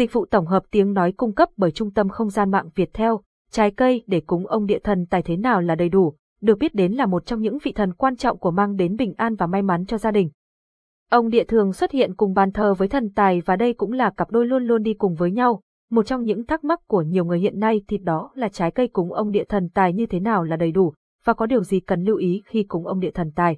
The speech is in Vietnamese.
Dịch vụ tổng hợp tiếng nói cung cấp bởi Trung tâm Không gian mạng Việt Theo, trái cây để cúng ông địa thần tài thế nào là đầy đủ, được biết đến là một trong những vị thần quan trọng của mang đến bình an và may mắn cho gia đình. Ông địa thường xuất hiện cùng bàn thờ với thần tài và đây cũng là cặp đôi luôn luôn đi cùng với nhau. Một trong những thắc mắc của nhiều người hiện nay thì đó là trái cây cúng ông địa thần tài như thế nào là đầy đủ, và có điều gì cần lưu ý khi cúng ông địa thần tài.